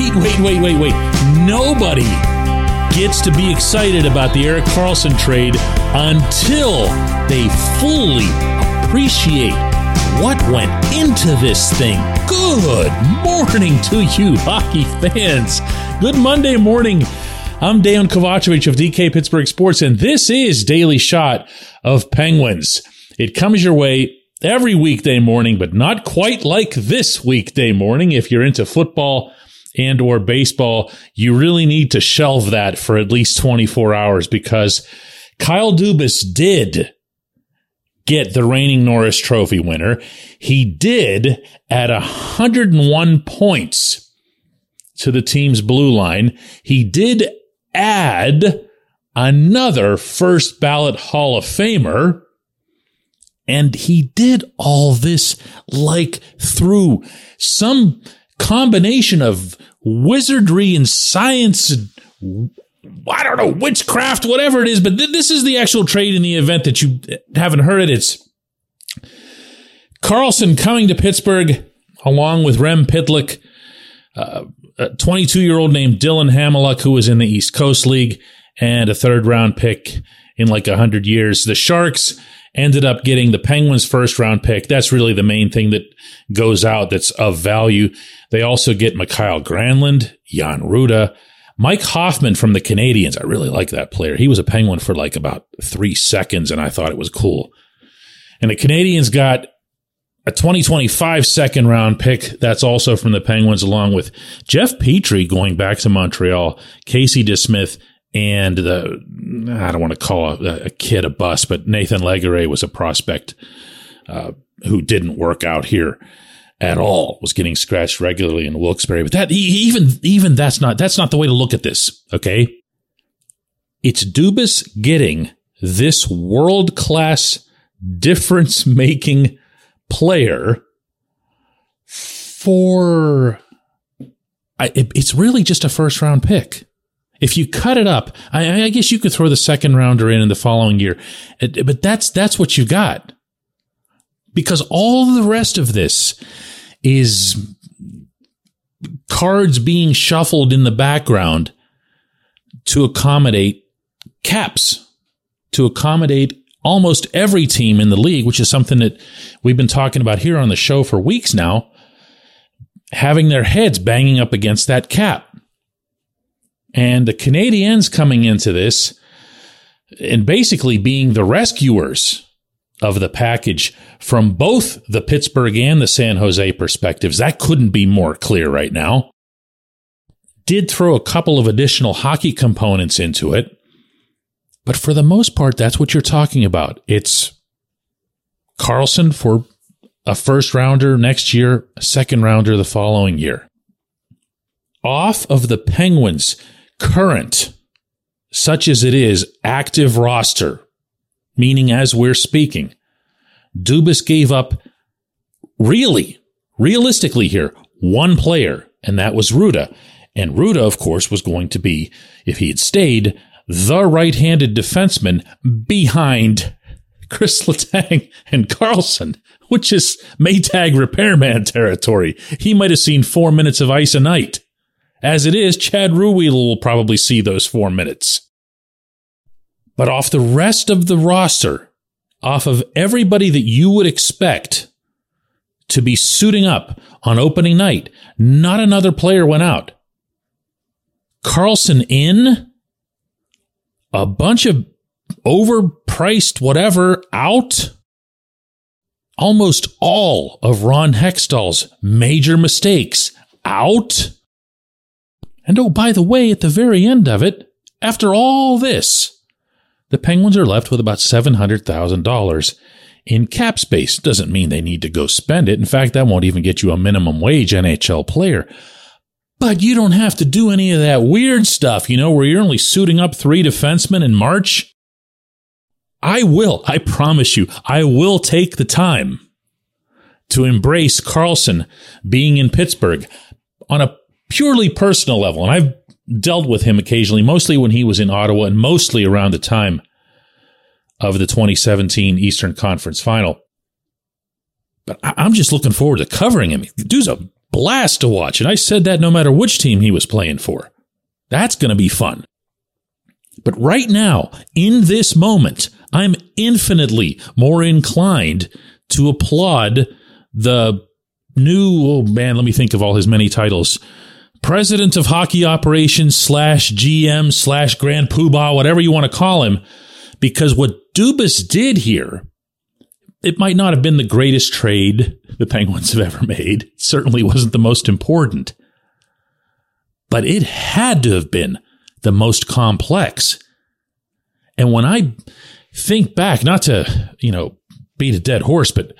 wait, wait, wait, wait, wait. Nobody gets to be excited about the Erik Karlsson trade until they fully appreciate what went into this thing. Good morning to you, hockey fans. Good Monday morning. I'm Dejan Kovacevic of DK Pittsburgh Sports, and this is Daily Shot of Penguins. It comes your way every weekday morning, but not quite like this weekday morning. If you're into football and or baseball, you really need to shelve that for at least 24 hours because Kyle Dubas did get the reigning Norris Trophy winner. He did add 101 points to the team's blue line. He did add another first ballot Hall of Famer. And he did all this like through some combination of wizardry and science and I don't know, witchcraft, whatever it is, but th- this is the actual trade in the event that you haven't heard it. It's Karlsson coming to Pittsburgh along with Rem Pitlick, uh, a 22 year old named Dylan Hamonic, who was in the East Coast League, and a third round pick in like 100 years. The Sharks ended up getting the Penguins first round pick. That's really the main thing that goes out that's of value. They also get Mikael Granlund, Jan Rutta, Mike Hoffman from the Canadiens. I really like that player. He was a Penguin for like about three seconds, and I thought it was cool. And the Canadiens got a 2025 second round pick. That's also from the Penguins, along with Jeff Petry going back to Montreal, Casey DeSmith, and the I don't want to call a, a kid a bust, but Nathan Legare was a prospect uh, who didn't work out here at all. Was getting scratched regularly in Wilkes-Barre, but that even even that's not that's not the way to look at this. Okay, it's Dubas getting this world class difference making player for. I, it, it's really just a first round pick. If you cut it up, I, I, guess you could throw the second rounder in in the following year, but that's that's what you got. Because all the rest of this is cards being shuffled in the background to accommodate caps, to accommodate almost every team in the league, which is something that we've been talking about here on the show for weeks now, having their heads banging up against that cap. And the Canadiens coming into this and basically being the rescuers of the package from both the Pittsburgh and the San Jose perspectives. That couldn't be more clear right now. Did throw a couple of additional hockey components into it. But for the most part, that's what you're talking about. It's Karlsson for a first rounder next year, a second rounder the following year. Off of the Penguins' current, such as it is, active roster, meaning as we're speaking, Dubas gave up really, realistically here, one player, and that was Rutta. And Rutta, of course, was going to be, if he had stayed, the right-handed defenseman behind Chris Letang and Karlsson, which is Maytag repairman territory. He might have seen four minutes of ice a night. As it is, Chad Ruhwedel will probably see those four minutes. But off the rest of the roster, off of everybody that you would expect to be suiting up on opening night, not another player went out. Karlsson in, a bunch of overpriced whatever out. Almost all of Ron Hextall's major mistakes out. And oh, by the way, at the very end of it, after all this, the Penguins are left with about $700,000 in cap space. Doesn't mean they need to go spend it. In fact, that won't even get you a minimum wage NHL player. But you don't have to do any of that weird stuff, you know, where you're only suiting up three defensemen in March. I will, I promise you, I will take the time to embrace Karlsson being in Pittsburgh on a purely personal level. And I've dealt with him occasionally, mostly when he was in Ottawa and mostly around the time of the 2017 Eastern Conference final. But I'm just looking forward to covering him. Dude's a blast to watch. And I said that no matter which team he was playing for. That's going to be fun. But right now, in this moment, I'm infinitely more inclined to applaud the new, oh man, let me think of all his many titles. President of Hockey Operations slash GM slash Grand Poobah, whatever you want to call him, because what Dubas did here, it might not have been the greatest trade the Penguins have ever made. It certainly wasn't the most important, but it had to have been the most complex. And when I think back, not to, you know, beat a dead horse, but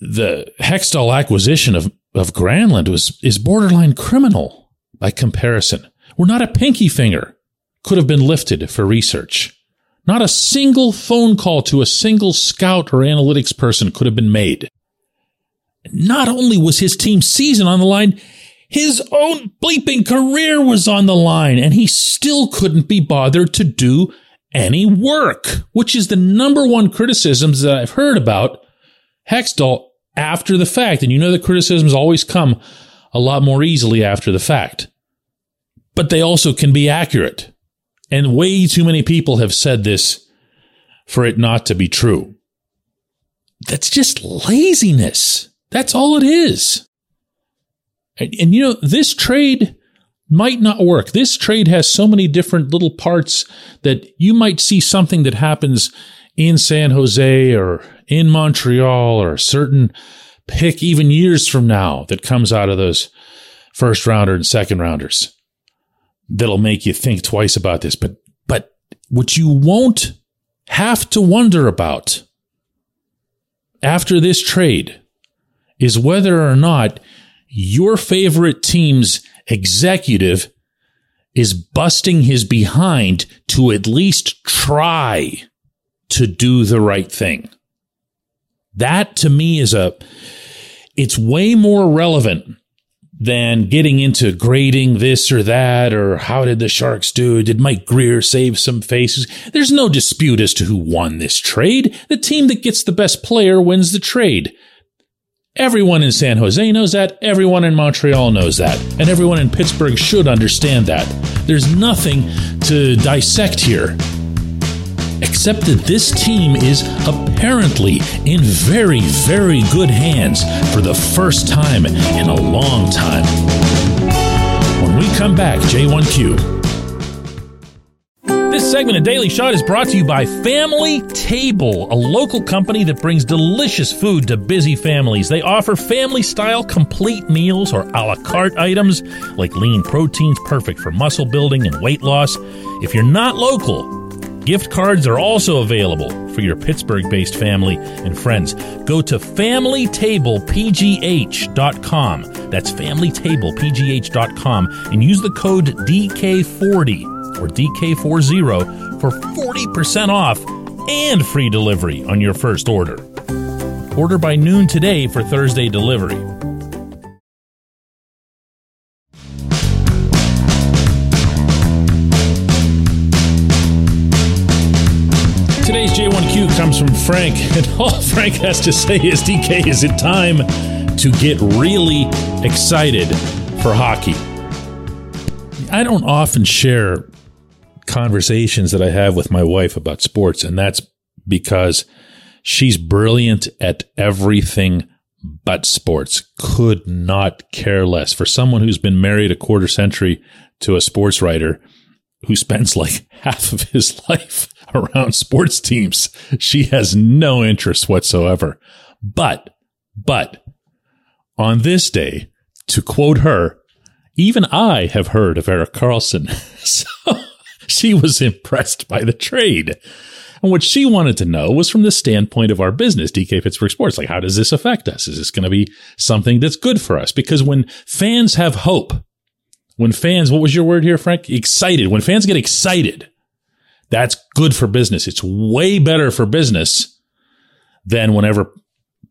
the Hextall acquisition of, of Granlund was is borderline criminal by comparison. We're not a pinky finger could have been lifted for research. Not a single phone call to a single scout or analytics person could have been made. Not only was his team's season on the line, his own bleeping career was on the line, and he still couldn't be bothered to do any work, which is the number one criticisms that I've heard about Hextall after the fact. And you know the criticisms always come a lot more easily after the fact. But they also can be accurate. And way too many people have said this for it not to be true. That's just laziness. That's all it is. And, and, you know, this trade might not work. This trade has so many different little parts that you might see something that happens in San Jose or in Montreal or a certain pick even years from now that comes out of those first rounder and second rounders that'll make you think twice about this. But, but what you won't have to wonder about after this trade is whether or not your favorite team's executive is busting his behind to at least try to do the right thing. That to me is a, it's way more relevant than getting into grading this or that or how did the Sharks do? Did Mike Grier save some faces? There's no dispute as to who won this trade. The team that gets the best player wins the trade. Everyone in San Jose knows that. Everyone in Montreal knows that. And everyone in Pittsburgh should understand that. There's nothing to dissect here. Except that this team is apparently in very, very good hands for the first time in a long time. When we come back, J1Q. This segment of Daily Shot is brought to you by Family Table, a local company that brings delicious food to busy families. They offer family style complete meals or a la carte items like lean proteins perfect for muscle building and weight loss. If you're not local, Gift cards are also available for your Pittsburgh based family and friends. Go to FamilyTablePGH.com. That's FamilyTablePGH.com and use the code DK40 or DK40 for 40% off and free delivery on your first order. Order by noon today for Thursday delivery. Comes from Frank, and all Frank has to say is DK, is it time to get really excited for hockey? I don't often share conversations that I have with my wife about sports, and that's because she's brilliant at everything but sports. Could not care less. For someone who's been married a quarter century to a sports writer who spends like half of his life around sports teams, she has no interest whatsoever. But, but on this day, to quote her, even I have heard of Erik Karlsson. so she was impressed by the trade. And what she wanted to know was from the standpoint of our business, DK Pittsburgh Sports. Like, how does this affect us? Is this going to be something that's good for us? Because when fans have hope, when fans, what was your word here, Frank? Excited. When fans get excited, that's good for business. It's way better for business than whenever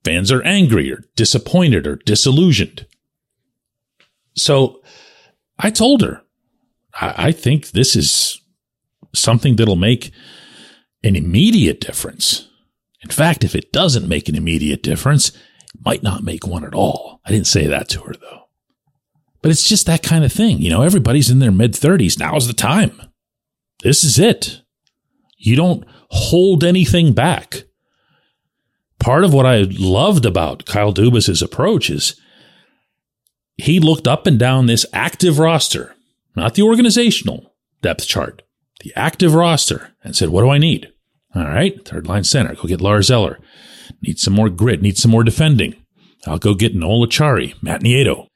fans are angry or disappointed or disillusioned. So I told her, I, I think this is something that'll make an immediate difference. In fact, if it doesn't make an immediate difference, it Might not make one at all. I didn't say that to her though. But it's just that kind of thing. You know, everybody's in their mid 30s. Now's the time. This is it. You don't hold anything back. Part of what I loved about Kyle Dubas's approach is he looked up and down this active roster, not the organizational depth chart, the active roster, and said, What do I need? All right, third line center, go get Lars Eller. Need some more grit, need some more defending. I'll go get Noel Acciari, Matt Nieto.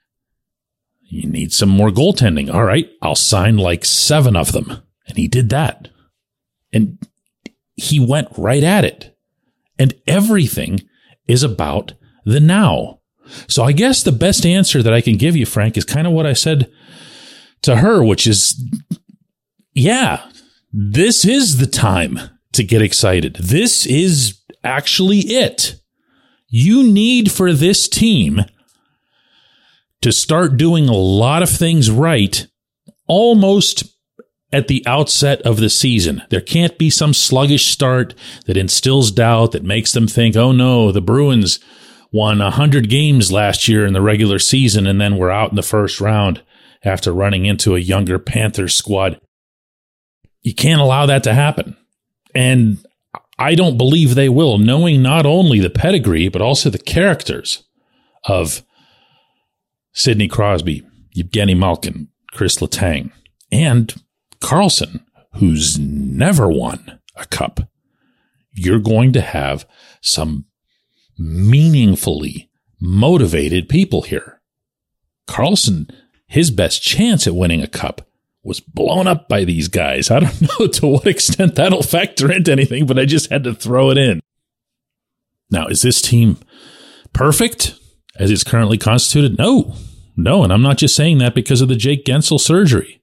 You need some more goaltending. All right, I'll sign like seven of them. And he did that. And he went right at it. And everything is about the now. So I guess the best answer that I can give you, Frank, is kind of what I said to her, which is, yeah, this is the time to get excited. This is actually it. You need for this team to start doing a lot of things right almost at the outset of the season. There can't be some sluggish start that instills doubt that makes them think, oh no, the Bruins won 100 games last year in the regular season and then we're out in the first round after running into a younger Panthers squad. You can't allow that to happen. And I don't believe they will, knowing not only the pedigree, but also the characters of Sidney Crosby, Evgeny Malkin, Chris Letang, and Karlsson, who's never won a cup. You're going to have some meaningfully motivated people here. Karlsson, his best chance at winning a cup was blown up by these guys. I don't know to what extent that'll factor into anything, but I just had to throw it in. Now, is this team perfect as it's currently constituted? No, no. And I'm not just saying that because of the Jake Guentzel surgery.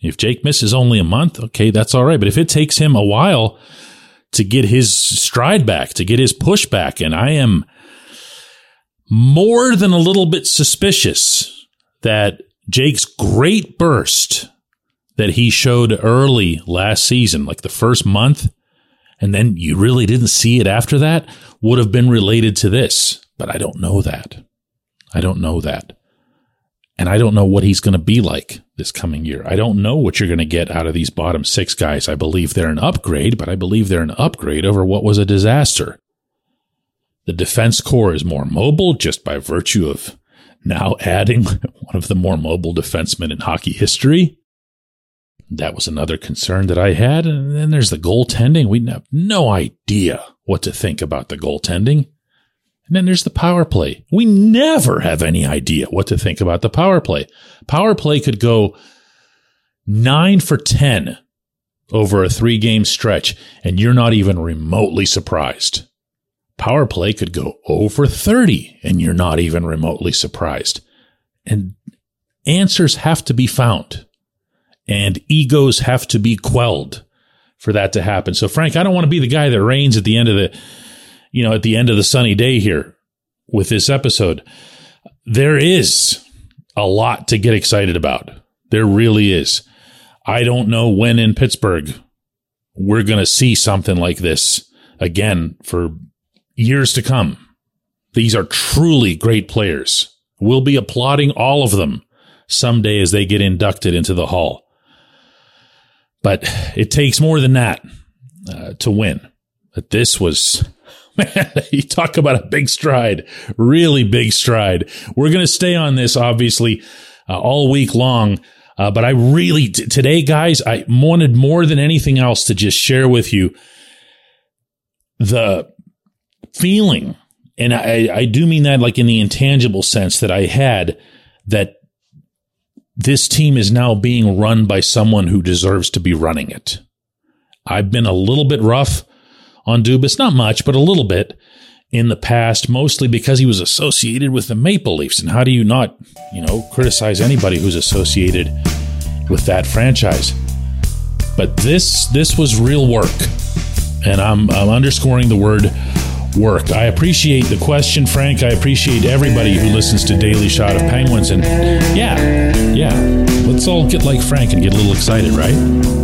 If Jake misses only a month, okay, that's all right. But if it takes him a while to get his stride back, to get his push back, and I am more than a little bit suspicious that Jake's great burst that he showed early last season, like the first month, and then you really didn't see it after that, would have been related to this. But I don't know that. I don't know that. And I don't know what he's going to be like this coming year. I don't know what you're going to get out of these bottom six guys. I believe they're an upgrade, but I believe they're an upgrade over what was a disaster. The defense core is more mobile just by virtue of now adding one of the more mobile defensemen in hockey history. That was another concern that I had. And then there's the goaltending. We have no idea what to think about the goaltending. And then there's the power play. We never have any idea what to think about the power play. Power play could go nine for 10 over a three game stretch, and you're not even remotely surprised. Power play could go over 30, and you're not even remotely surprised. And answers have to be found and egos have to be quelled for that to happen. So, Frank, I don't want to be the guy that reigns at the end of the, you know, at the end of the sunny day here with this episode. There is a lot to get excited about. There really is. I don't know when in Pittsburgh we're going to see something like this again for years to come. These are truly great players. We'll be applauding all of them someday as they get inducted into the hall. But it takes more than that uh, to win. But this was, you talk about a big stride, really big stride. We're going to stay on this, obviously, uh, all week long. Uh, but I really, t- today, guys, I wanted more than anything else to just share with you the feeling. And I, I do mean that like in the intangible sense that I had that this team is now being run by someone who deserves to be running it. I've been a little bit rough on Dubas, not much, but a little bit in the past, mostly because he was associated with the Maple Leafs. And how do you not, you know, criticize anybody who's associated with that franchise? But this this was real work. And I'm, I'm underscoring the word work. I appreciate the question, Frank. I appreciate everybody who listens to Daily Shot of Penguins. And yeah, yeah, let's all get like Frank and get a little excited, right?